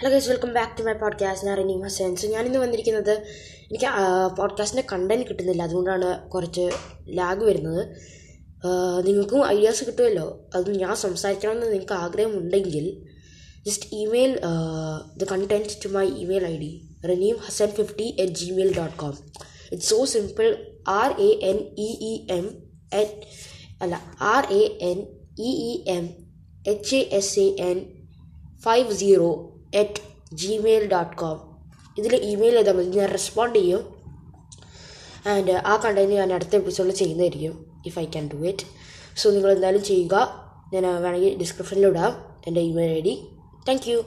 Hello guys welcome back to my podcast ഞാൻ Raneem Hasan. So ഞാനിന്ന് വന്നിരിക്കുന്നത് എനിക്ക് പോഡ്കാസ്റ്റിന്റെ കണ്ടന്റ് കിട്ടുന്നില്ല. അതുകൊണ്ടാണ് കുറച്ച് ലാഗ് വരുന്നത്. നിങ്ങൾക്കും ഐഡിയാസ് കിട്ടുമല്ലോ? അത് ഞാൻ സംസാരിക്കണമെന്ന് നിങ്ങൾക്ക് ആഗ്രഹമുണ്ടെങ്കിൽ just email the content to my email I D Raneem Hasan fifty at Gmail dot com it's so simple R A N E E M at അല്ല R A N E E M H A S A N five zero at Gmail dot com ഇതിൽ email ചെയ്താൽ മതി. ഞാൻ respond ചെയ്യും. And ആ content ഞാൻ അടുത്ത എപ്പിസോഡിൽ ചെയ്യുന്നതായിരിക്കും if I can do it so നിങ്ങൾ എന്തായാലും ചെയ്യുക. ഞാൻ വേണമെങ്കിൽ ഡിസ്ക്രിപ്ഷനിലിടാം എന്റെ email I D. Thank you